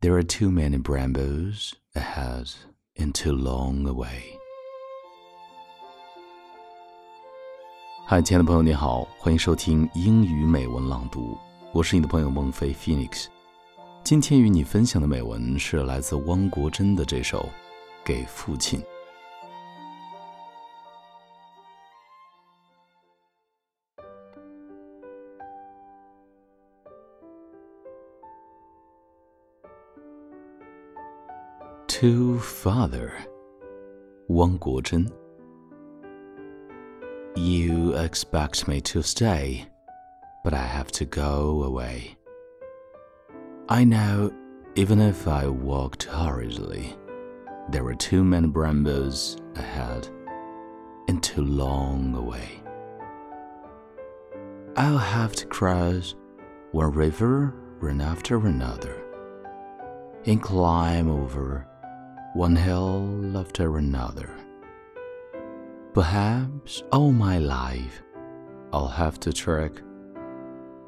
There are too many brambles ahead and too long away. 嗨，亲爱的朋友，你好，欢迎收听英语美文朗读，我是你的朋友孟非 Phoenix。今天与你分享的美文是来自汪国真的这首《给父亲》。To Father, Wang Guozhen. You expect me to stay, but I have to go away. I know, even if I walked hurriedly, there were too many brambles ahead and too long away. I'll have to cross one river, run after another, and climb over one hill after another. Perhaps all my life I'll have to trek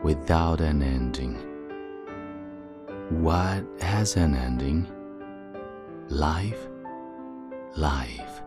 without an ending. What has an ending? Life, life.